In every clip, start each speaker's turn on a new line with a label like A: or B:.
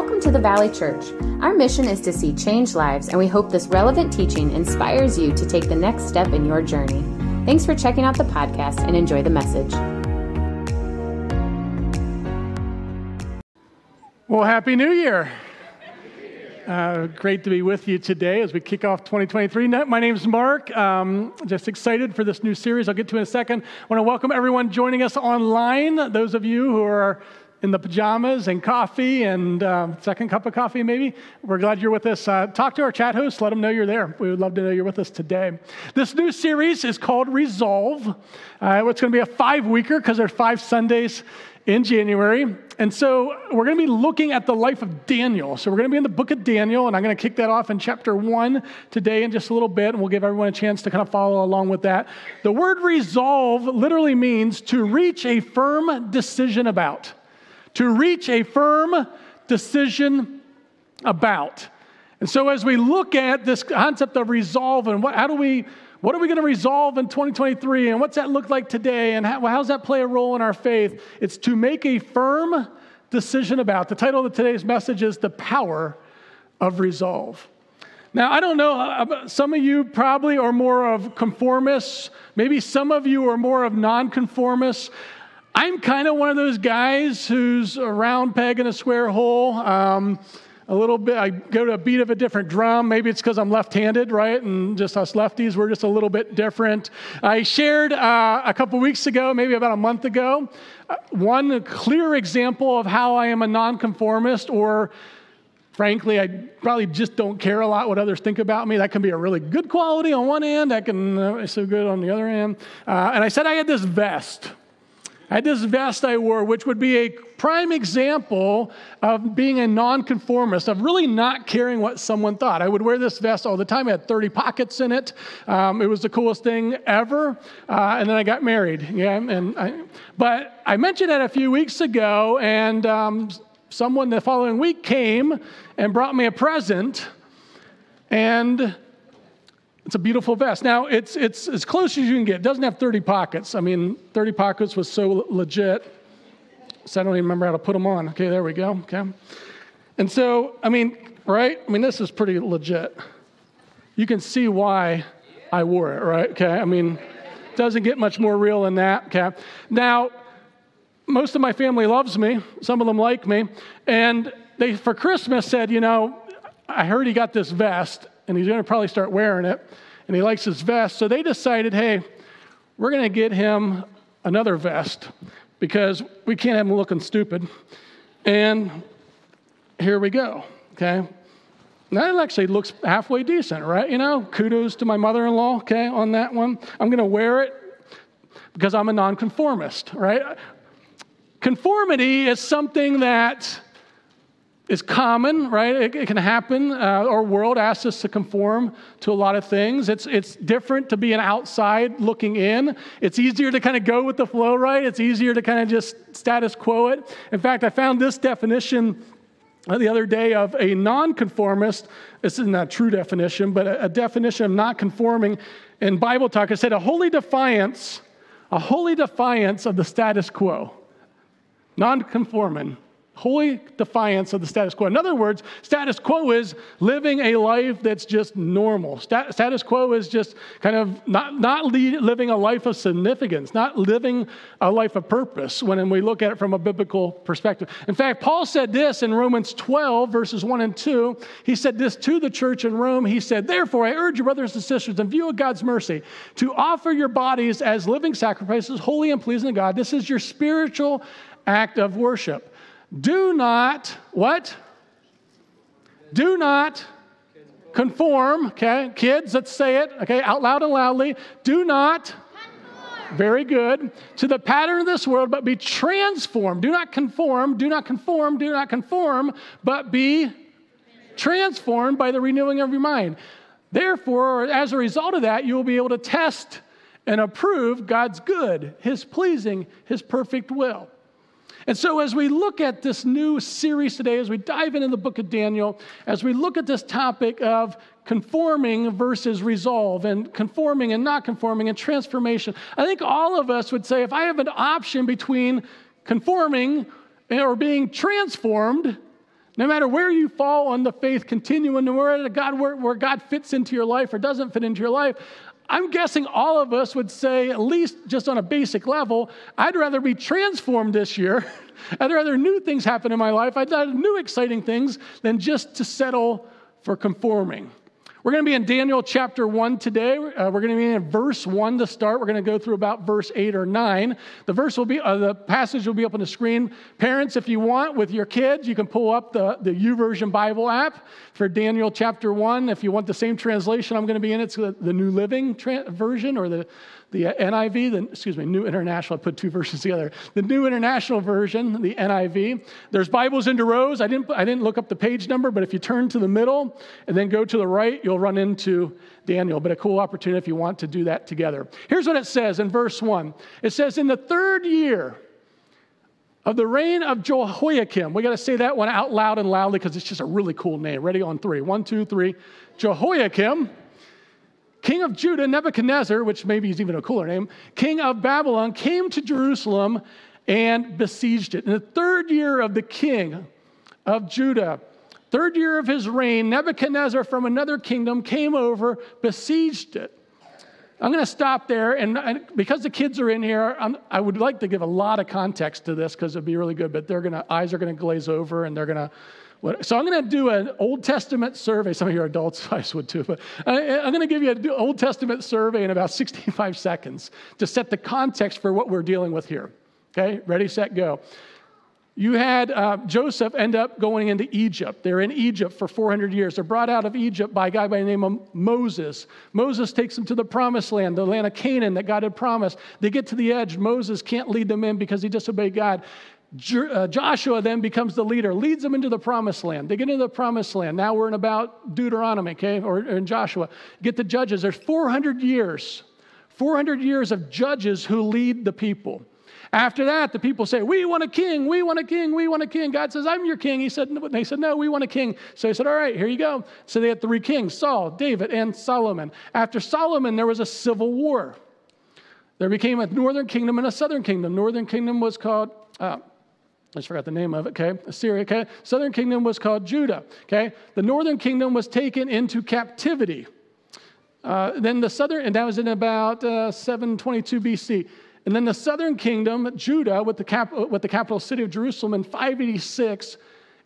A: Welcome to the Valley Church. Our mission is to see change lives, and we hope this relevant teaching inspires you to take the next step in your journey. Thanks for checking out the podcast and enjoy the message.
B: Well, Happy New Year. Uh, great to be with you today as we kick off 2023. My name is Mark. Um, just excited for this new series I'll get to in a second. I want to welcome everyone joining us online, those of you who are in the pajamas and coffee and um, second cup of coffee, maybe. We're glad you're with us. Uh, talk to our chat host, let them know you're there. We would love to know you're with us today. This new series is called Resolve. Uh, it's going to be a five weeker because there's five Sundays in January. And so we're going to be looking at the life of Daniel. So we're going to be in the book of Daniel, and I'm going to kick that off in chapter one today in just a little bit, and we'll give everyone a chance to kind of follow along with that. The word resolve literally means to reach a firm decision about to reach a firm decision about. And so, as we look at this concept of resolve and what, how do we, what are we going to resolve in 2023 and what's that look like today and how, does that play a role in our faith? It's to make a firm decision about. The title of today's message is The Power of Resolve. Now, I don't know, uh, uh, some of you probably are more of conformists. Maybe some of you are more of nonconformists. I'm kind of one of those guys who's a round peg in a square hole. Um, a little bit, I go to a beat of a different drum. Maybe it's because I'm left handed, right? And just us lefties, we're just a little bit different. I shared uh, a couple weeks ago, maybe about a month ago, uh, one clear example of how I am a nonconformist or frankly, I probably just don't care a lot what others think about me. That can be a really good quality on one end, that can uh, so good on the other end. Uh, and I said I had this vest. Had this vest I wore, which would be a prime example of being a nonconformist, of really not caring what someone thought. I would wear this vest all the time. It had 30 pockets in it. Um, it was the coolest thing ever. Uh, and then I got married. Yeah, and I, but I mentioned that a few weeks ago, and um, someone the following week came and brought me a present. And it's a beautiful vest. Now, it's, it's as close as you can get. It doesn't have 30 pockets. I mean, 30 pockets was so legit, so I don't even remember how to put them on. Okay, there we go. Okay. And so, I mean, right? I mean, this is pretty legit. You can see why I wore it, right? Okay. I mean, doesn't get much more real than that. Okay. Now, most of my family loves me. Some of them like me. And they, for Christmas, said, you know, I heard he got this vest and he's going to probably start wearing it, and he likes his vest. So they decided, hey, we're going to get him another vest because we can't have him looking stupid. And here we go, okay? That actually looks halfway decent, right? You know, kudos to my mother in law, okay, on that one. I'm going to wear it because I'm a nonconformist, right? Conformity is something that is common, right? It, it can happen. Uh, our world asks us to conform to a lot of things. It's, it's different to be an outside looking in. It's easier to kind of go with the flow, right? It's easier to kind of just status quo it. In fact, I found this definition the other day of a nonconformist. This isn't a true definition, but a, a definition of not conforming in Bible talk. It said a holy defiance, a holy defiance of the status quo. Non-conforming holy defiance of the status quo. In other words, status quo is living a life that's just normal. Stat- status quo is just kind of not, not lead, living a life of significance, not living a life of purpose when we look at it from a biblical perspective. In fact, Paul said this in Romans 12, verses 1 and 2. He said this to the church in Rome. He said, Therefore, I urge you, brothers and sisters, in view of God's mercy, to offer your bodies as living sacrifices, holy and pleasing to God. This is your spiritual act of worship. Do not, what? Do not conform, okay? Kids, let's say it, okay, out loud and loudly. Do not, very good, to the pattern of this world, but be transformed. Do not conform, do not conform, do not conform, but be transformed by the renewing of your mind. Therefore, as a result of that, you will be able to test and approve God's good, His pleasing, His perfect will. And so, as we look at this new series today, as we dive into the book of Daniel, as we look at this topic of conforming versus resolve, and conforming and not conforming, and transformation, I think all of us would say if I have an option between conforming or being transformed, No matter where you fall on the faith continuum, no matter God, where, where God fits into your life or doesn't fit into your life, I'm guessing all of us would say, at least just on a basic level, I'd rather be transformed this year. I'd rather new things happen in my life. I'd rather new exciting things than just to settle for conforming. We're going to be in Daniel chapter 1 today. Uh, we're going to be in verse 1 to start. We're going to go through about verse 8 or 9. The verse will be, uh, the passage will be up on the screen. Parents, if you want, with your kids, you can pull up the, the YouVersion Bible app for Daniel chapter 1. If you want the same translation I'm going to be in, it's the, the New Living tra- version or the the NIV, the, excuse me, New International, I put two versions together. The New International Version, the NIV. There's Bibles into rows. I didn't, I didn't look up the page number, but if you turn to the middle and then go to the right, you'll run into Daniel. But a cool opportunity if you want to do that together. Here's what it says in verse 1 it says, In the third year, of the reign of Jehoiakim. We got to say that one out loud and loudly because it's just a really cool name. Ready on three. One, two, three. Jehoiakim king of Judah, Nebuchadnezzar, which maybe is even a cooler name, king of Babylon, came to Jerusalem and besieged it. In the third year of the king of Judah, third year of his reign, Nebuchadnezzar from another kingdom came over, besieged it. I'm going to stop there, and, because the kids are in here, I'm, i would like to give a lot of context to this because it'd be really good. But their eyes are going to glaze over, and they're going to so I'm going to do an Old Testament survey. Some of your adults I would too, but I, am going to give you an Old Testament survey in about 65 seconds to set the context for what we're dealing with here. Okay, ready, set, go. You had uh, Joseph end up going into Egypt. They're in Egypt for 400 years. They're brought out of Egypt by a guy by the name of Moses. Moses takes them to the promised land, the land of Canaan that God had promised. They get to the edge. Moses can't lead them in because he disobeyed God. Uh, Joshua then becomes the leader, leads them into the promised land. They get into the promised land. Now we're in about Deuteronomy, okay, or, in Joshua. Get the judges. There's 400 years, 400 years of judges who lead the people. After that, the people say, We want a king, we want a king, we want a king. God says, I'm your king. He said, They said, No, we want a king. So he said, All right, here you go. So they had three kings Saul, David, and Solomon. After Solomon, there was a civil war. There became a northern kingdom and a southern kingdom. Northern kingdom was called uh, I just forgot the name of it, okay? Assyria, okay? Southern kingdom was called Judah, okay? The northern kingdom was taken into captivity. Uh, then the southern, and that was in about uh, 722 BC. And then the southern kingdom, Judah, with the, cap, with the capital city of Jerusalem in 586,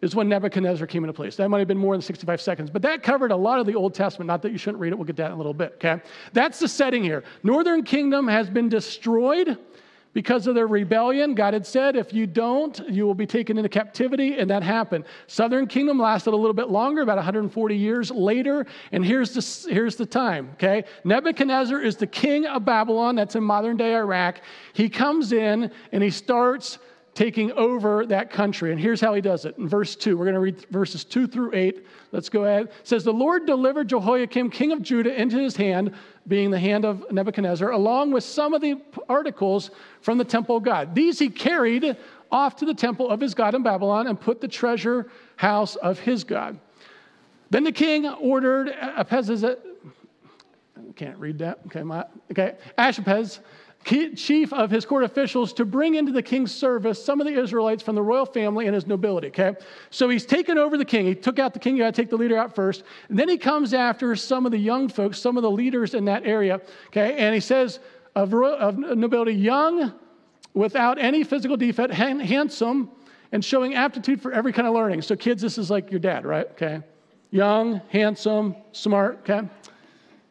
B: is when Nebuchadnezzar came into place. That might have been more than 65 seconds, but that covered a lot of the Old Testament. Not that you shouldn't read it, we'll get that in a little bit, okay? That's the setting here. Northern kingdom has been destroyed because of their rebellion, God had said, if you don't, you will be taken into captivity, and that happened. Southern kingdom lasted a little bit longer, about 140 years later, and here's the, here's the time, okay? Nebuchadnezzar is the king of Babylon, that's in modern day Iraq. He comes in and he starts taking over that country. And here's how he does it. In verse 2, we're going to read verses 2 through 8. Let's go ahead. It says, The Lord delivered Jehoiakim, king of Judah, into his hand, being the hand of Nebuchadnezzar, along with some of the articles from the temple of God. These he carried off to the temple of his God in Babylon and put the treasure house of his God. Then the king ordered Apezazet, I can't read that. Okay, my, okay, chief of his court officials to bring into the king's service some of the Israelites from the royal family and his nobility. Okay, so he's taken over the king. He took out the king. You got to take the leader out first. And then he comes after some of the young folks, some of the leaders in that area. Okay, and he says of, of nobility, young, without any physical defect, handsome, and showing aptitude for every kind of learning. So kids, this is like your dad, right? Okay, young, handsome, smart. Okay.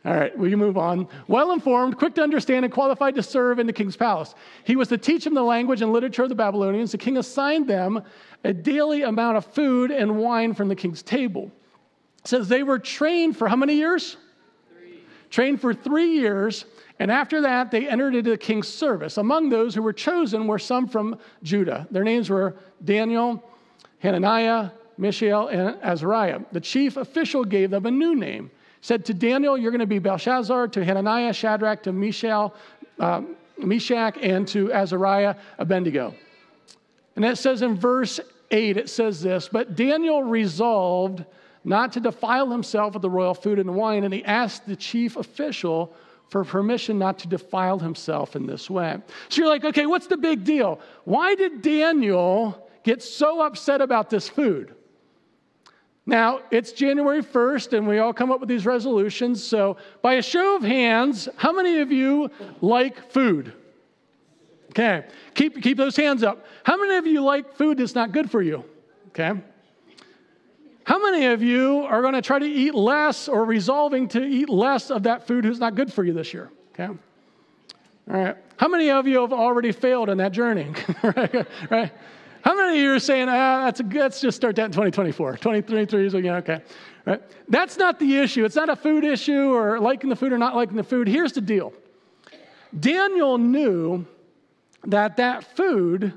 B: All right, we move on. Well informed, quick to understand, and qualified to serve in the king's palace. He was to teach them the language and literature of the Babylonians. The king assigned them a daily amount of food and wine from the king's table. It says they were trained for how many years? Three. Trained for three years, and after that, they entered into the king's service. Among those who were chosen were some from Judah. Their names were Daniel, Hananiah, Mishael, and Azariah. The chief official gave them a new name said to Daniel, You're going to be Belshazzar, to Hananiah, Shadrach, to Mishael, um, Meshach, and to Azariah, Abednego. And it says in verse 8, it says this But Daniel resolved not to defile himself with the royal food and wine, and he asked the chief official for permission not to defile himself in this way. So you're like, okay, what's the big deal? Why did Daniel get so upset about this food? Now, it's January 1st, and we all come up with these resolutions. So, by a show of hands, how many of you like food? Okay, keep, keep those hands up. How many of you like food that's not good for you? Okay. How many of you are going to try to eat less or resolving to eat less of that food that's not good for you this year? Okay. All right. How many of you have already failed in that journey? right? right? How many of you are saying, ah, that's a, good, let's just start that in 2024? 2023 is, yeah, okay. Right? That's not the issue. It's not a food issue or liking the food or not liking the food. Here's the deal Daniel knew that that food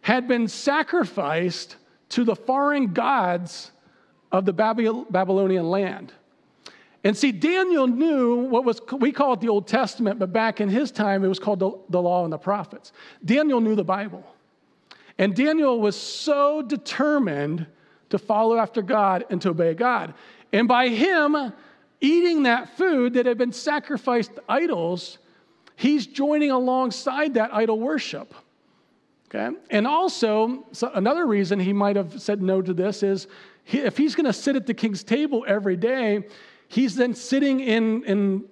B: had been sacrificed to the foreign gods of the Babylonian land. And see, Daniel knew what was, we call it the Old Testament, but back in his time, it was called the, the Law and the Prophets. Daniel knew the Bible. And Daniel was so determined to follow after God and to obey God. And by him eating that food that had been sacrificed to idols, he's joining alongside that idol worship. Okay? And also, so another reason he might have said no to this is he, if he's going to sit at the king's table every day, he's then sitting in, in,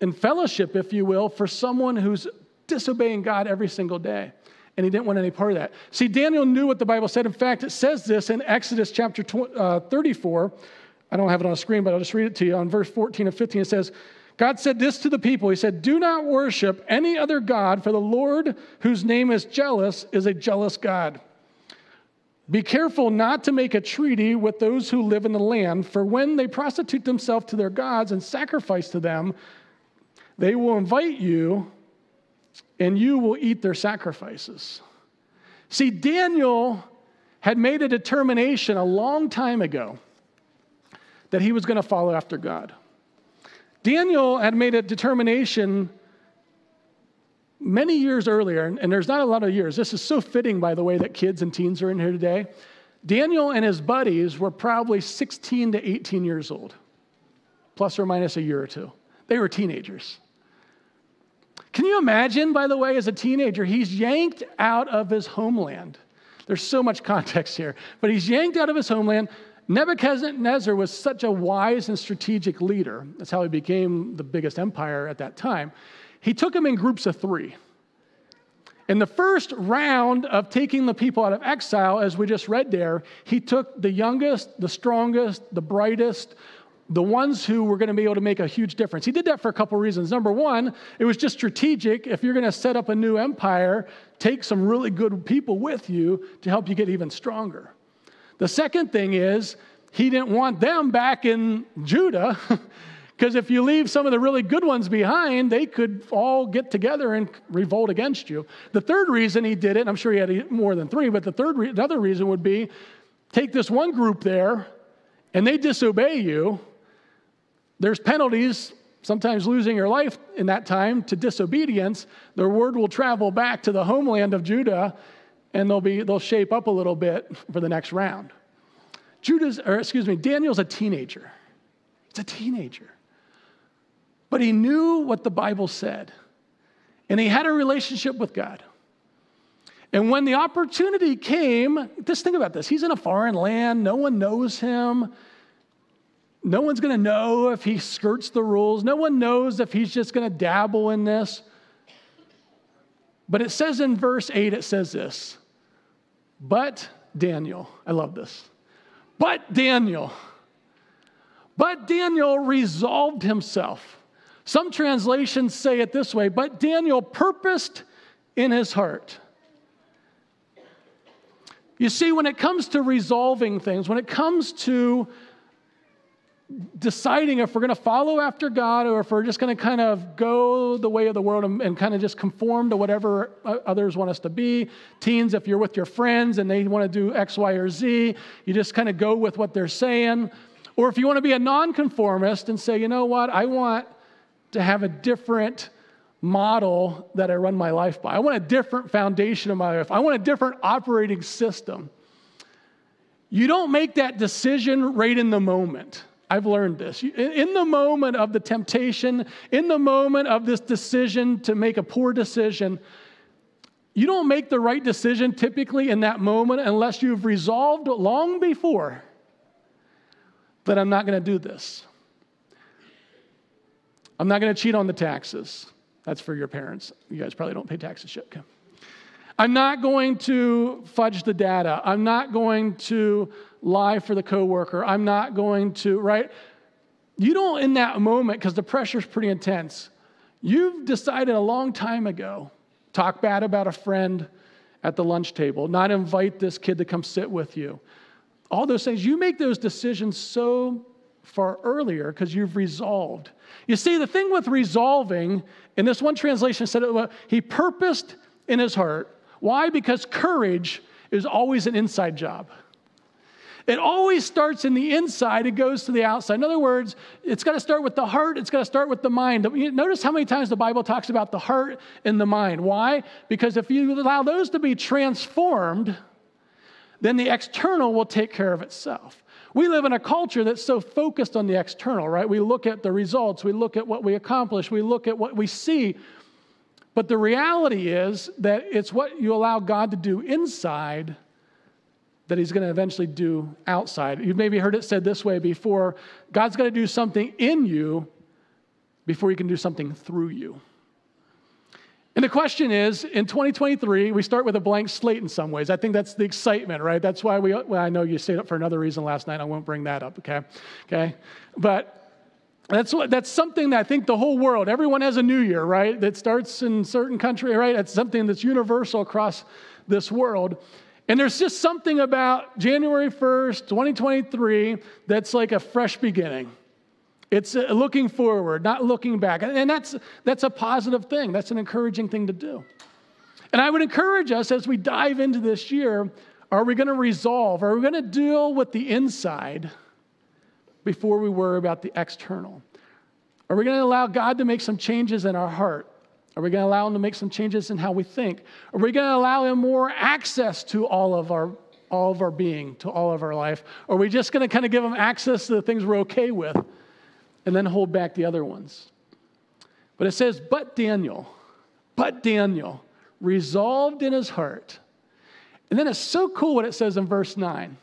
B: in fellowship, if you will, for someone who's disobeying God every single day and he didn't want any part of that. See, Daniel knew what the Bible said. In fact, it says this in Exodus chapter uh, 34. I don't have it on the screen, but I'll just read it to you. On verse 14 and 15, it says, God said this to the people He said, Do not worship any other God, for the Lord, whose name is jealous, is a jealous God. Be careful not to make a treaty with those who live in the land, for when they prostitute themselves to their gods and sacrifice to them, they will invite you and you will eat their sacrifices. See, Daniel had made a determination a long time ago that he was going to follow after God. Daniel had made a determination many years earlier, and there's not a lot of years. This is so fitting, by the way, that kids and teens are in here today. Daniel and his buddies were probably 16 to 18 years old, plus or minus a year or two. They were teenagers. Can you imagine, by the way, as a teenager, he's yanked out of his homeland. There's so much context here, but he's yanked out of his homeland. Nebuchadnezzar was such a wise and strategic leader. That's how he became the biggest empire at that time. He took them in groups of three. In the first round of taking the people out of exile, as we just read there, he took the youngest, the strongest, the brightest, the ones who were going to be able to make a huge difference. He did that for a couple reasons. Number one, it was just strategic. If you're going to set up a new empire, take some really good people with you to help you get even stronger. The second thing is, he didn't want them back in Judah, because if you leave some of the really good ones behind, they could all get together and revolt against you. The third reason he did it, I'm sure he had more than three, but the third, re- another reason would be take this one group there, and they disobey you there's penalties, sometimes losing your life in that time to disobedience. The word will travel back to the homeland of Judah and they'll, be, they'll shape up a little bit for the next round. Judah's, or excuse me, Daniel's a teenager. He's a teenager. But he knew what the Bible said, and he had a relationship with God. And when the opportunity came, just think about this. He's in a foreign land, no one knows him. No one's going to know if he skirts the rules. No one knows if he's just going to dabble in this. But it says in verse 8, it says this But Daniel, I love this. But Daniel, but Daniel resolved himself. Some translations say it this way but Daniel purposed in his heart. You see, when it comes to resolving things, when it comes to deciding if we're going to follow after God or if we're just going to kind of go the way of the world and, and, kind of just conform to whatever others want us to be. Teens, if you're with your friends and they want to do X, Y, or Z, you just kind of go with what they're saying. Or if you want to be a nonconformist and say, you know what, I want to have a different model that I run my life by. I want a different foundation of my life. I want a different operating system. You don't make that decision right in the moment. I've learned this. In the moment of the temptation, in the moment of this decision to make a poor decision, you don't make the right decision typically in that moment unless you've resolved long before that I'm not going to do this. I'm not going to cheat on the taxes. That's for your parents. You guys probably don't pay taxes yet. Okay. I'm not going to fudge the data. I'm not going to lie for the coworker. I'm not going to, right? You don't, in that moment, because the pressure's pretty intense, you've decided a long time ago talk bad about a friend at the lunch table, not invite this kid to come sit with you. All those things, you make those decisions so far earlier because you've resolved. You see, the thing with resolving, in this one translation said it, he purposed in his heart why? Because courage is always an inside job. It always starts in the inside, it goes to the outside. In other words, it's got to start with the heart, it's got to start with the mind. Notice how many times the Bible talks about the heart and the mind. Why? Because if you allow those to be transformed, then the external will take care of itself. We live in a culture that's so focused on the external, right? We look at the results, we look at what we accomplish, we look at what we see, but the reality is that it's what you allow God to do inside that He's going to eventually do outside. You've maybe heard it said this way before God's going to do something in you before He can do something through you. And the question is in 2023, we start with a blank slate in some ways. I think that's the excitement, right? That's why we, well, I know you stayed up for another reason last night. I won't bring that up, okay? Okay? But that's, what, that's something that I think the whole world, everyone has a new year, right? That starts in certain country, right? It's something that's universal across this world. And there's just something about January 1st, 2023, that's like a fresh beginning. It's uh, looking forward, not looking back. And that's, that's a positive thing. That's an encouraging thing to do. And I would encourage us as we dive into this year are we going to resolve? Are we going to deal with the inside? before we worry about the external? Are we going to allow God to make some changes in our heart? Are we going to allow Him to make some changes in how we think? Are we going to allow Him more access to all of our, all of our being, to all of our life? Or are we just going to kind of give Him access to the things we're okay with and then hold back the other ones? But it says, but Daniel, but Daniel resolved in his heart. And then it's so cool what it says in verse 9.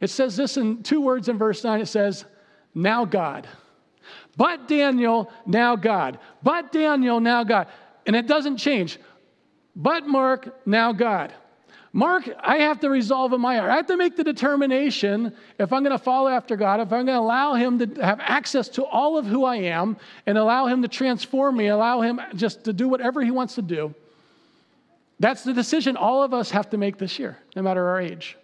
B: It says this in two words in verse 9 it says, Now God. But Daniel, now God. But Daniel, now God. And it doesn't change. But Mark, now God. Mark, I have to resolve in my heart. I have to make the determination if I'm going to follow after God, if I'm going to allow Him to have access to all of who I am and allow Him to transform me, allow Him just to do whatever He wants to do. That's the decision all of us have to make this year, no matter our age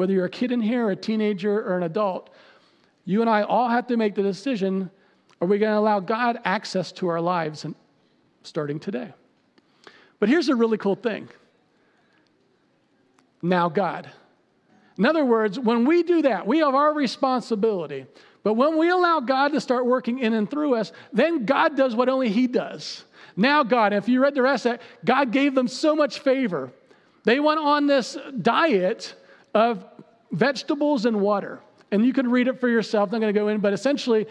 B: whether you're a kid in here, a teenager, or an adult, you and I all have to make the decision are we going to allow God access to our lives and starting today? But here's a really cool thing. Now, God. In other words, when we do that, we have our responsibility. But when we allow God to start working in and through us, then God does what only He does. Now, God, if you read the rest of it, God gave them so much favor. They went on this diet of vegetables and water. And you can read it for yourself. I'm not going to go in, but essentially,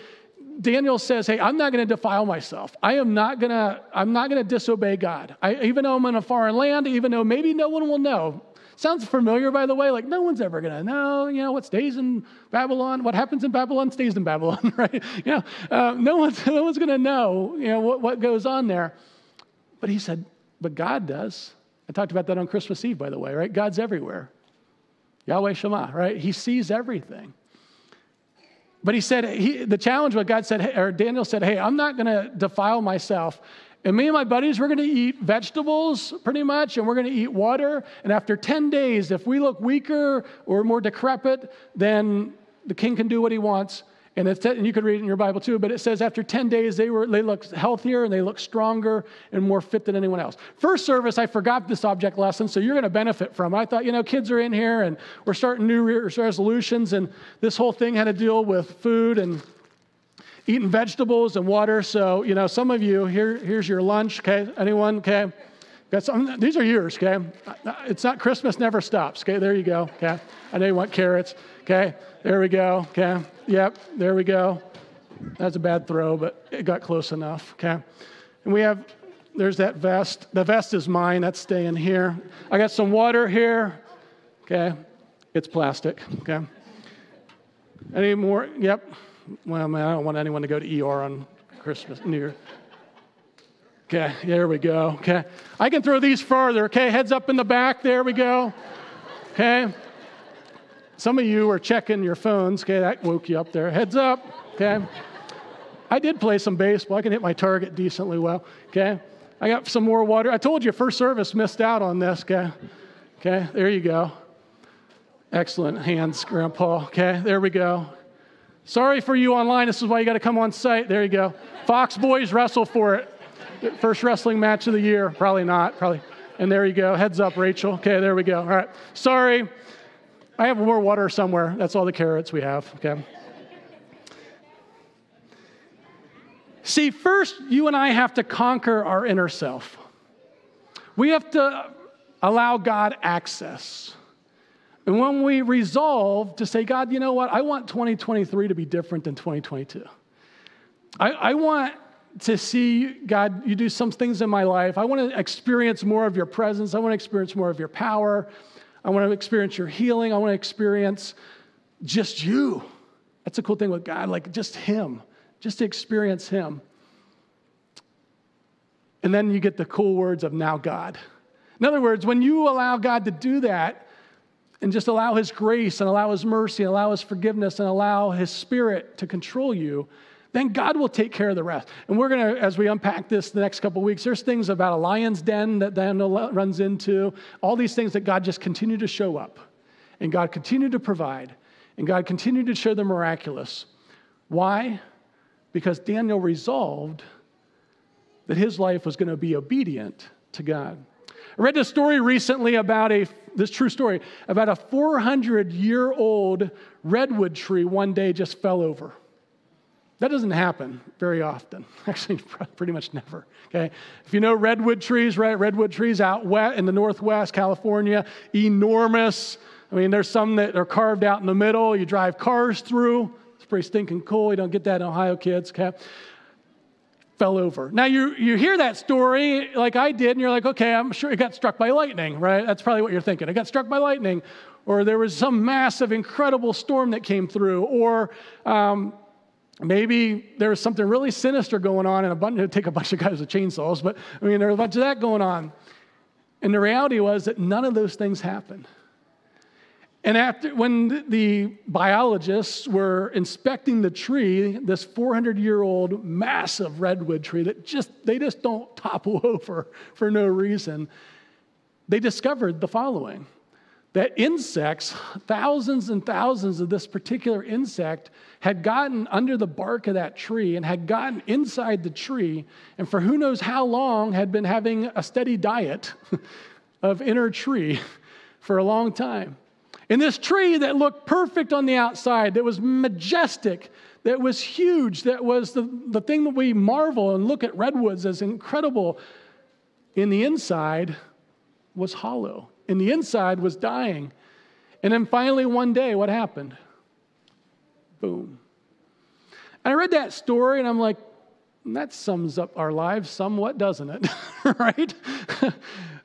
B: Daniel says, "Hey, I'm not going to defile myself. I am not going to. I'm not going to disobey God. I, even though I'm in a foreign land, even though maybe no one will know. Sounds familiar, by the way. Like no one's ever going to know. You know what stays in Babylon, what happens in Babylon stays in Babylon, right? You know, uh, no one's no one's going to know. You know what, what goes on there. But he said, but God does. I talked about that on Christmas Eve, by the way, right? God's everywhere. Yahweh Shammah, right? He sees everything. But he said, he, the challenge, what God said, or Daniel said, hey, I'm not going to defile myself. And me and my buddies, we're going to eat vegetables pretty much, and we're going to eat water. And after 10 days, if we look weaker or more decrepit, then the king can do what he wants. And, and you can read it in your Bible too, but it says after 10 days, they, were, they looked healthier and they looked stronger and more fit than anyone else. First service, I forgot this object lesson, so you're going to benefit from it. I thought, you know, kids are in here and we're starting new resolutions, and this whole thing had to deal with food and eating vegetables and water. So, you know, some of you, here, here's your lunch, okay? Anyone, okay? Got some, these are yours, okay? It's not Christmas never stops, okay? There you go, okay? I know you want carrots, okay? There we go, okay? Yep, there we go. That's a bad throw, but it got close enough, okay? And we have, there's that vest. The vest is mine, that's staying here. I got some water here, okay? It's plastic, okay? Any more? Yep. Well, man, I don't want anyone to go to ER on Christmas, New Year. Okay, there we go. Okay. I can throw these farther. Okay, heads up in the back. There we go. Okay. Some of you are checking your phones. Okay, that woke you up there. Heads up. Okay. I did play some baseball. I can hit my target decently well. Okay. I got some more water. I told you first service missed out on this. Okay. Okay, there you go. Excellent hands, Grandpa. Okay, there we go. Sorry for you online. This is why you got to come on site. There you go. Fox boys wrestle for it. First wrestling match of the year. Probably not. Probably. And there you go. Heads up, Rachel. Okay, there we go. All right. Sorry. I have more water somewhere. That's all the carrots we have. Okay. See, first, you and I have to conquer our inner self. We have to allow God access. And when we resolve to say, God, you know what? I want 2023 to be different than 2022. I, I want to see, God, you do some things in my life. I want to experience more of your presence. I want to experience more of your power. I want to experience your healing. I want to experience just you. That's a cool thing with God, like just Him, just to experience Him. And then you get the cool words of now God. In other words, when you allow God to do that and just allow His grace and allow His mercy and allow His forgiveness and allow His Spirit to control you, then God will take care of the rest. And we're going to, as we unpack this the next couple weeks, there's things about a lion's den that Daniel runs into, all these things that God just continued to show up. And God continued to provide. And God continued to show the miraculous. Why? Because Daniel resolved that his life was going to be obedient to God. I read a story recently about a, this true story, about a 400 year old redwood tree one day just fell over. That doesn't happen very often. Actually, pretty much never. Okay, if you know redwood trees, right? Redwood trees out west in the northwest California, enormous. I mean, there's some that are carved out in the middle. You drive cars through. It's pretty stinking cool. You don't get that in Ohio, kids. Okay, fell over. Now, you, you hear that story like I did, and you're like, okay, I'm sure it got struck by lightning, right? That's probably what you're thinking. It got struck by lightning, or there was some massive, incredible storm that came through, or um, maybe there was something really sinister going on, and a bunch, it'd take a bunch of guys with chainsaws, but I mean, there was a bunch of that going on. And the reality was that none of those things happened. And after, when the biologists were inspecting the tree, this 400 year old massive redwood tree that just, they just don't topple over for no reason, they discovered the following that insects, thousands and thousands of this particular insect, had gotten under the bark of that tree and had gotten inside the tree, and for who knows how long had been having a steady diet of inner tree for a long time. In this tree that looked perfect on the outside, that was majestic, that was huge, that was the, the thing that we marvel and look at redwoods as incredible, in the inside was hollow. In the inside was dying. And then finally, one day, what happened? Boom. And I read that story and I'm like, that sums up our lives somewhat, doesn't it? right?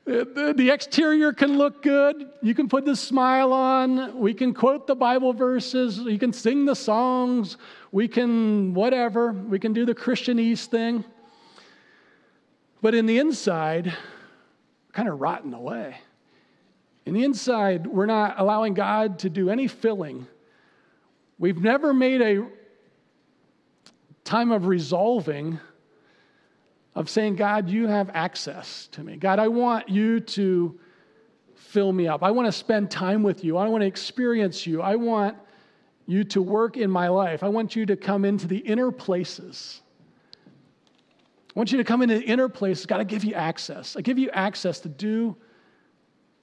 B: The exterior can look good. You can put the smile on. We can quote the Bible verses. You can sing the songs. We can whatever. We can do the Christianese thing. But in the inside, kind of rotten away. In the inside, we're not allowing God to do any filling. We've never made a time of resolving of saying, God, you have access to me. God, I want you to fill me up. I want to spend time with you. I want to experience you. I want you to work in my life. I want you to come into the inner places. I want you to come into the inner places. God, I give you access. I give you access to do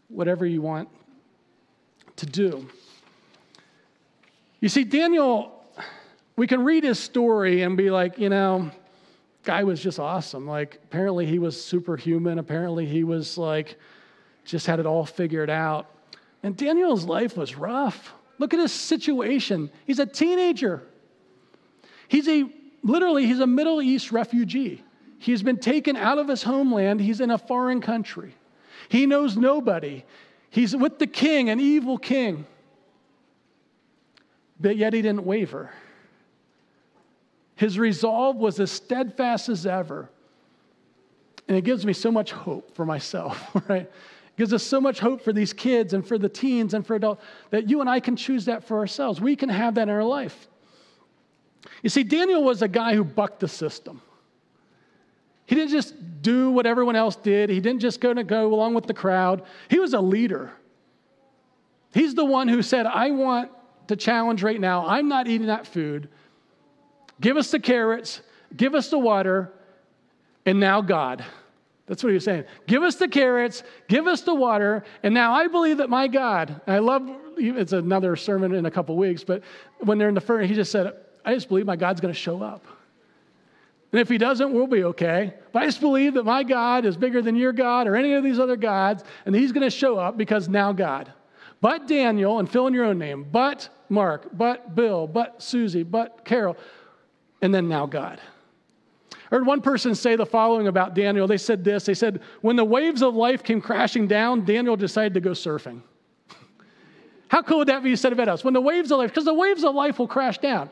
B: whatever you want to do. You see, Daniel, we can read his story and be like, you know, guy was just awesome. Like, apparently he was superhuman. Apparently he was like, just had it all figured out. And Daniel's life was rough. Look at his situation. He's a teenager. He's a, literally, he's a Middle East refugee. He's been taken out of his homeland. He's in a foreign country. He knows nobody. He's with the king, an evil king. But yet he didn't waver. His resolve was as steadfast as ever. And it gives me so much hope for myself, right? It gives us so much hope for these kids and for the teens and for adults that you and I can choose that for ourselves. We can have that in our life. You see, Daniel was a guy who bucked the system. He didn't just do what everyone else did. He didn't just go to go along with the crowd. He was a leader. He's the one who said, I want to challenge right now. I'm not eating that food. Give us the carrots, give us the water, and now God. That's what he was saying. Give us the carrots, give us the water, and now I believe that my God, I love, it's another sermon in a couple weeks, but when they're in the furnace, he just said, I just believe my God's going to show up. And if he doesn't, we'll be okay. But I just believe that my God is bigger than your God or any of these other gods, and he's going to show up because now God. But Daniel, and fill in your own name, but Mark, but Bill, but Susie, but Carol, and then now God. I heard one person say the following about Daniel. They said this They said, When the waves of life came crashing down, Daniel decided to go surfing. How cool would that be said about us? When the waves of life, because the waves of life will crash down.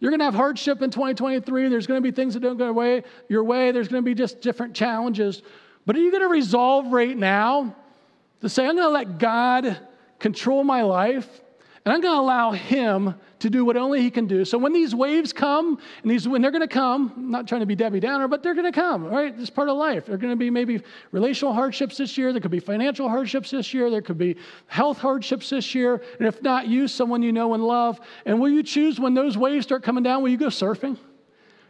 B: You're going to have hardship in 2023. There's going to be things that don't go away, your way. There's going to be just different challenges. But are you going to resolve right now to say, I'm going to let God control my life and I'm going to allow Him to do what only He can do. So when these waves come, and these when they're going to come, I'm not trying to be Debbie Downer, but they're going to come, right? It's part of life. There are going to be maybe relational hardships this year. There could be financial hardships this year. There could be health hardships this year. And if not you, someone you know and love. And will you choose when those waves start coming down, will you go surfing?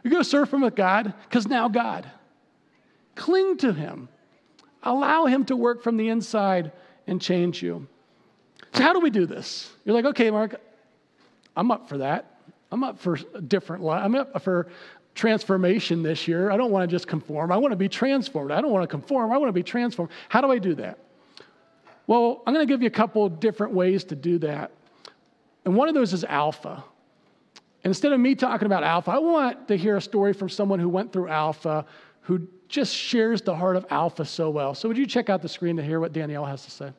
B: You go surfing with God, because now God. Cling to Him. Allow Him to work from the inside and change you. So, how do we do this? You're like, okay, Mark, I'm up for that. I'm up for a different life. I'm up for transformation this year. I don't want to just conform. I want to be transformed. I don't want to conform. I want to be transformed. How do I do that? Well, I'm going to give you a couple different ways to do that. And one of those is alpha. Instead of me talking about alpha, I want to hear a story from someone who went through alpha, who just shares the heart of alpha so well. So, would you check out the screen to hear what Danielle has to say?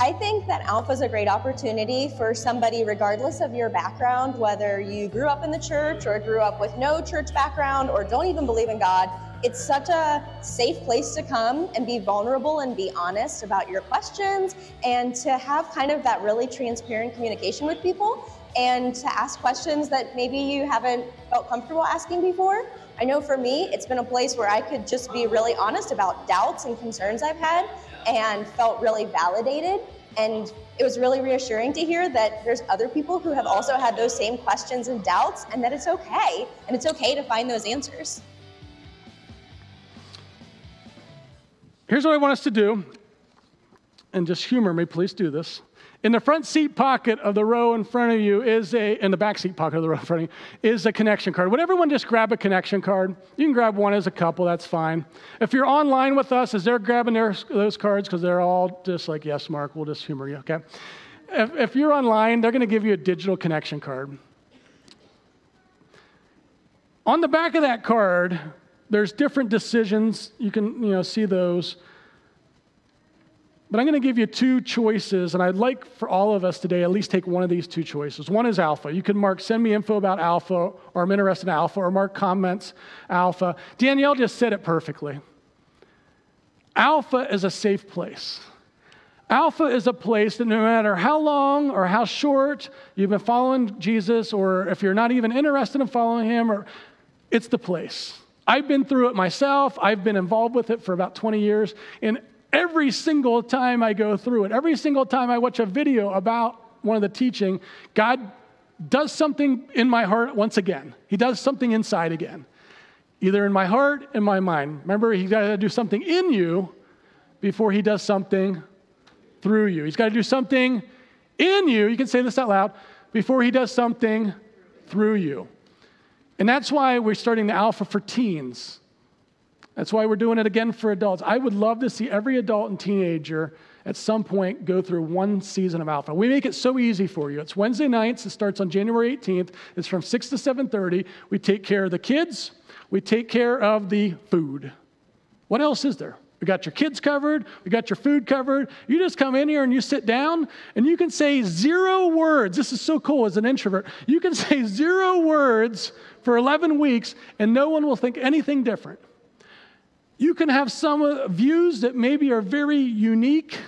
C: I think that Alpha is a great opportunity for somebody, regardless of your background, whether you grew up in the church or grew up with no church background or don't even believe in God. It's such a safe place to come and be vulnerable and be honest about your questions and to have kind of that really transparent communication with people and to ask questions that maybe you haven't felt comfortable asking before. I know for me, it's been a place where I could just be really honest about doubts and concerns I've had and felt really validated. And it was really reassuring to hear that there's other people who have also had those same questions and doubts, and that it's okay. And it's okay to find those answers.
B: Here's what I want us to do, and just humor me, please do this. In the front seat pocket of the row in front of you is a, in the back seat pocket of the row in front of you is a connection card. Would everyone just grab a connection card? You can grab one as a couple, that's fine. If you're online with us, as they're grabbing their, those cards, because they're all just like, yes, Mark, we'll just humor you, okay? If, if you're online, they're going to give you a digital connection card. On the back of that card, there's different decisions. You can, you know, see those. But I'm going to give you two choices, and I'd like for all of us today at least take one of these two choices. One is alpha. You can mark, send me info about alpha, or I'm interested in alpha, or mark comments alpha. Danielle just said it perfectly. Alpha is a safe place. Alpha is a place that no matter how long or how short you've been following Jesus, or if you're not even interested in following him, or it's the place. I've been through it myself. I've been involved with it for about 20 years. And every single time I go through it, every single time I watch a video about one of the teaching, God does something in my heart once again. He does something inside again, either in my heart, in my mind. Remember, He's got to do something in you before He does something through you. He's got to do something in you. You can say this out loud before He does something through you. And that's why we're starting the Alpha for teens. That's why we're doing it again for adults. I would love to see every adult and teenager at some point go through one season of alpha. We make it so easy for you. It's Wednesday nights. It starts on January 18th. It's from 6 to 7:30. We take care of the kids. We take care of the food. What else is there? We got your kids covered. We got your food covered. You just come in here and you sit down and you can say zero words. This is so cool as an introvert. You can say zero words for 11 weeks and no one will think anything different. You can have some uh, views that maybe are very unique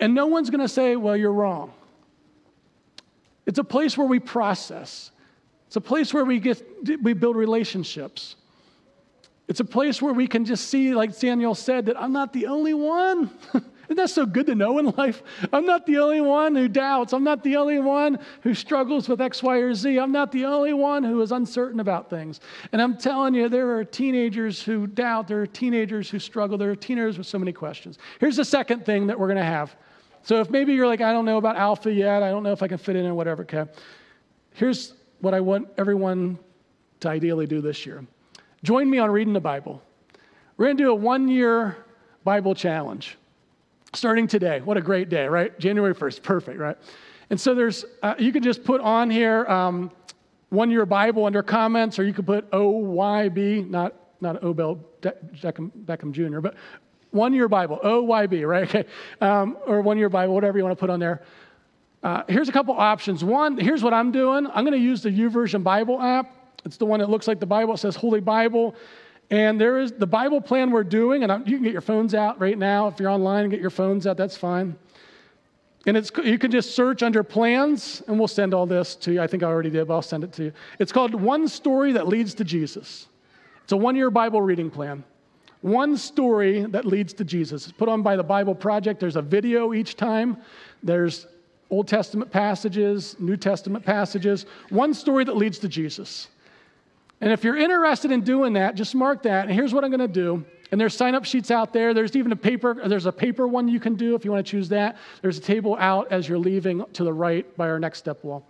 B: and no one's going to say, well, you're wrong. It's a place where we process. It's a place where we get we build relationships. It's a place where we can just see, like Daniel said, that I'm not the only one. Isn't that so good to know in life? I'm not the only one who doubts. I'm not the only one who struggles with X, Y, or Z. I'm not the only one who is uncertain about things. And I'm telling you, there are teenagers who doubt. There are teenagers who struggle. There are teenagers with so many questions. Here's the second thing that we're going to have. So if maybe you're like, I don't know about Alpha yet, I don't know if I can fit in or whatever, okay? Here's what I want everyone to ideally do this year. Join me on reading the Bible. We're going to do a one year Bible challenge starting today. What a great day, right? January 1st, perfect, right? And so there's, uh, you can just put on here um, one year Bible under comments, or you could put OYB, not, not Odell Beckham, Beckham Jr., but one year Bible, OYB, right? Okay. Um, or one year Bible, whatever you want to put on there. Uh, here's a couple options. One, here's what I'm doing. I'm going to use the YouVersion Bible app. It's the one that looks like the Bible. It says Holy Bible. And there is the Bible plan we're doing, and you can get your phones out right now. If you're online and get your phones out, that's fine. And it's, you can just search under plans, and we'll send all this to you. I think I already did, but I'll send it to you. It's called One Story That Leads to Jesus. It's a one year Bible reading plan. One story that leads to Jesus. It's put on by the Bible Project. There's a video each time. There's Old Testament passages, New Testament passages, one story that leads to Jesus. And if you're interested in doing that, just mark that. And here's what I'm going to do. And there's sign up sheets out there. There's even a paper, there's a paper one you can do if you want to choose that. There's a table out as you're leaving to the right by our next step wall.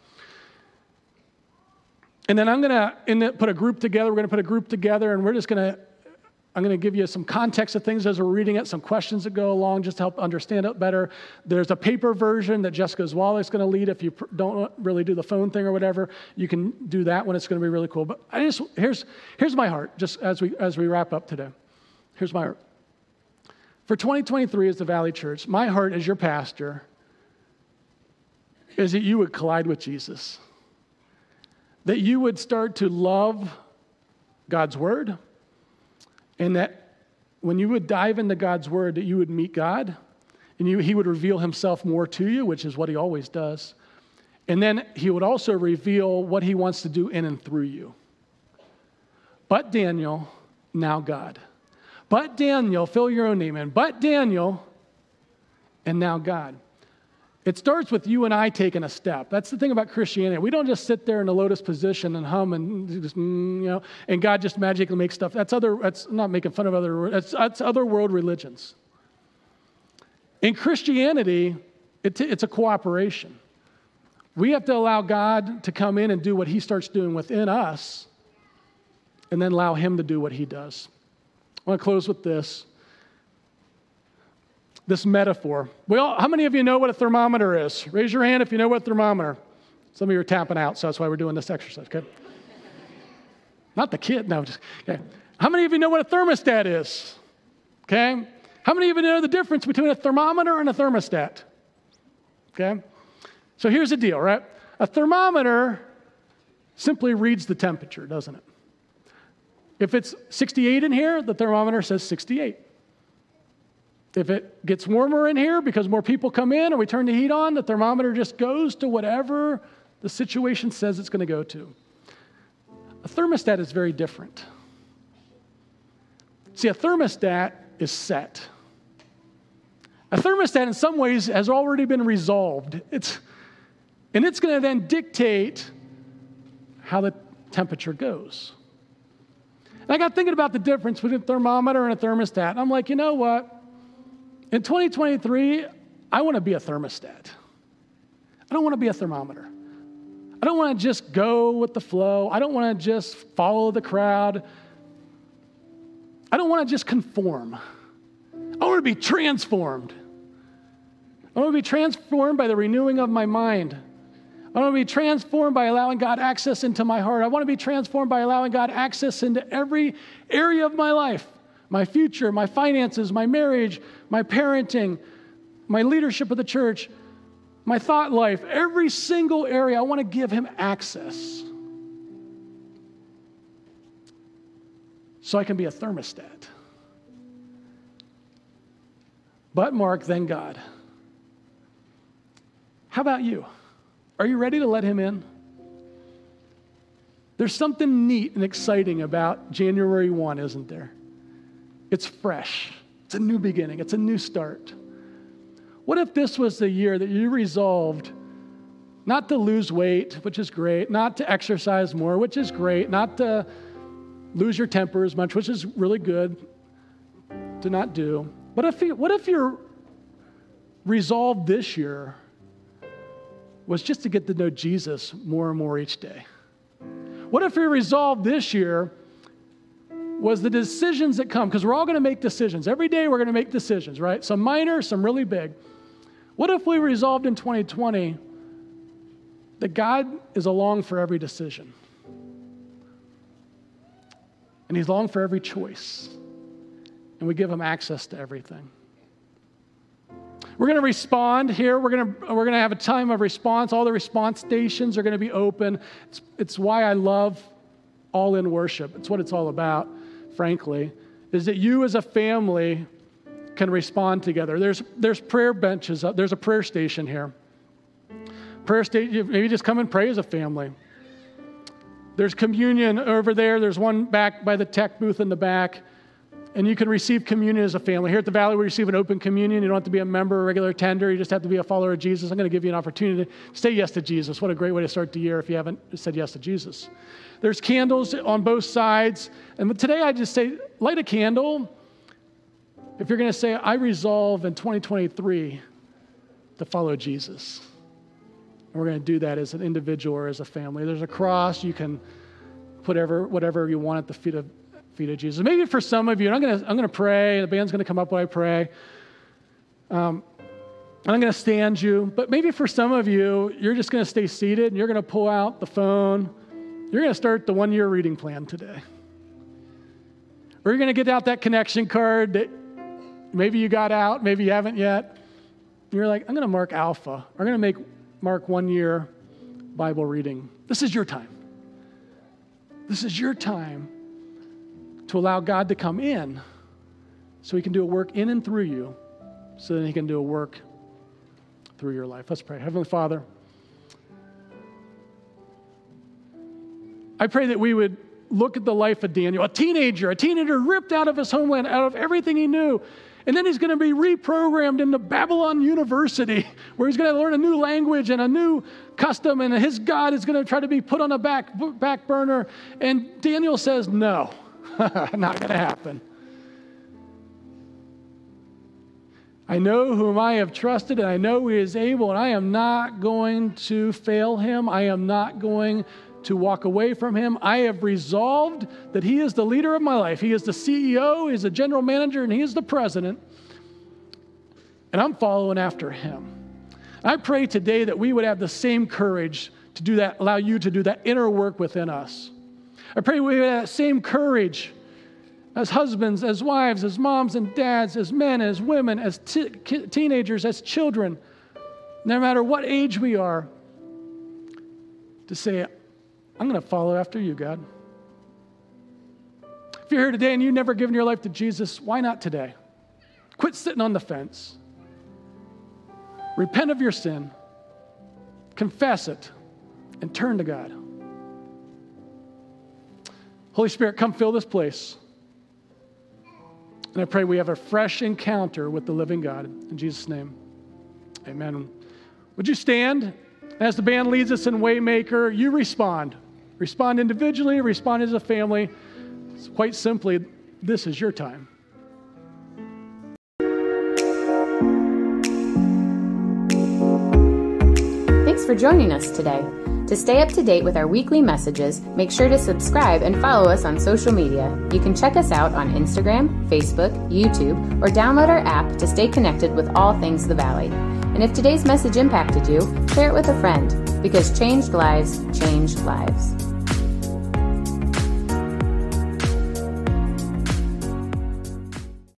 B: And then I'm going to put a group together. We're going to put a group together and we're just going to I'm going to give you some context of things as we're reading it, some questions that go along just to help understand it better. There's a paper version that Jessica Zwalik is going to lead. If you don't really do the phone thing or whatever, you can do that one. It's going to be really cool. But I just here's here's my heart. Just as we as we wrap up today, here's my heart. For 2023 as the Valley Church, my heart as your pastor is that you would collide with Jesus, that you would start to love God's word and that when you would dive into God's word, that you would meet God and you, he would reveal himself more to you, which is what he always does. And then he would also reveal what he wants to do in and through you. But Daniel, now God. But Daniel, fill your own name in. But Daniel, and now God. It starts with you and I taking a step. That's the thing about Christianity. We don't just sit there in a lotus position and hum and just, mm, you know, and God just magically makes stuff. That's other, that's not making fun of other, that's, that's other world religions. In Christianity, it, it's a cooperation. We have to allow God to come in and do what he starts doing within us and then allow him to do what he does. I want to close with this this metaphor. Well, how many of you know what a thermometer is? Raise your hand if you know what a thermometer. Some of you are tapping out, so that's why we're doing this exercise. Okay. Not the kid. No. Just, okay. How many of you know what a thermostat is? Okay. How many of you know the difference between a thermometer and a thermostat? Okay. So here's the deal, right? A thermometer simply reads the temperature, doesn't it? If it's 68 in here, the thermometer says 68. If it gets warmer in here because more people come in or we turn the heat on, the thermometer just goes to whatever the situation says it's going to go to. A thermostat is very different. See, a thermostat is set. A thermostat, in some ways, has already been resolved. It's, and it's going to then dictate how the temperature goes. And I got thinking about the difference between a thermometer and a thermostat. And I'm like, you know what? In 2023, I want to be a thermostat. I don't want to be a thermometer. I don't want to just go with the flow. I don't want to just follow the crowd. I don't want to just conform. I want to be transformed. I want to be transformed by the renewing of my mind. I want to be transformed by allowing God access into my heart. I want to be transformed by allowing God access into every area of my life my future, my finances, my marriage, my parenting, my leadership of the church, my thought life, every single area, I want to give him access. So I can be a thermostat. But Mark, then God. How about you? Are you ready to let him in? There's something neat and exciting about January 1, isn't there? It's fresh, it's a new beginning, it's a new start. What if this was the year that you resolved not to lose weight, which is great, not to exercise more, which is great, not to lose your temper as much, which is really good to not do. But if you, what if your resolve this year was just to get to know Jesus more and more each day? What if your resolve this year was the decisions that come? Because we're all going to make decisions. Every day we're going to make decisions, right? Some minor, some really big. What if we resolved in 2020 that God is along for every decision? And He's along for every choice. And we give Him access to everything. We're going to respond here. We're going to, we're going to have a time of response. All the response stations are going to be open. It's, it's why I love all in worship. It's what it's all about, frankly, is that you as a family can respond together. There's, there's prayer benches, up. there's a prayer station here. Prayer station, maybe just come and pray as a family. There's communion over there. There's one back by the tech booth in the back and you can receive communion as a family. Here at the Valley, we receive an open communion. You don't have to be a member or regular tender. You just have to be a follower of Jesus. I'm going to give you an opportunity to say yes to Jesus. What a great way to start the year if you haven't said yes to Jesus. There's candles on both sides. And today I just say, light a candle. If you're going to say, I resolve in 2023 to follow Jesus. And we're going to do that as an individual or as a family. There's a cross. You can put whatever you want at the feet of feet of Jesus. Maybe for some of you, I'm going to I'm to pray. The band's going to come up while I pray. Um, and I'm going to stand you. But maybe for some of you, you're just going to stay seated and you're going to pull out the phone. You're going to start the one year reading plan today. Or you're going to get out that connection card that maybe you got out, maybe you haven't yet. You're like, I'm going to mark Alpha. I'm going to make mark one year Bible reading. This is your time. This is your time to allow God to come in so he can do a work in and through you so that he can do a work through your life. Let's pray. Heavenly Father, I pray that we would look at the life of Daniel, a teenager, a teenager ripped out of his homeland, out of everything he knew. And then he's going to be reprogrammed into Babylon University, where he's going to learn a new language and a new custom, and his God is going to try to be put on a back, back burner. And Daniel says, No. Not going to happen. I know whom I have trusted, and I know he is able, and I am not going to fail him. I am not going to walk away from him. I have resolved that he is the leader of my life. He is the CEO, he's the general manager, and he is the president. And I'm following after him. I pray today that we would have the same courage to do that, allow you to do that inner work within us. I pray we have that same courage as husbands, as wives, as moms and dads, as men, as women, as t- teenagers, as children, no matter what age we are, to say, I'm going to follow after you, God. If you're here today and you've never given your life to Jesus, why not today? Quit sitting on the fence. Repent of your sin, confess it, and turn to God. Holy Spirit, come fill this place. And I pray we have a fresh encounter with the living God. In Jesus' name, amen. Would you stand? As the band leads us in Waymaker, you respond. Respond individually, respond as a family. Quite simply, this is your time.
A: Thanks for joining us today. To stay up to date with our weekly messages, make sure to subscribe and follow us on social media. You can check us out on Instagram, Facebook, YouTube, or download our app to stay connected with all things the Valley. And if today's message impacted you, share it with a friend because changed lives change lives.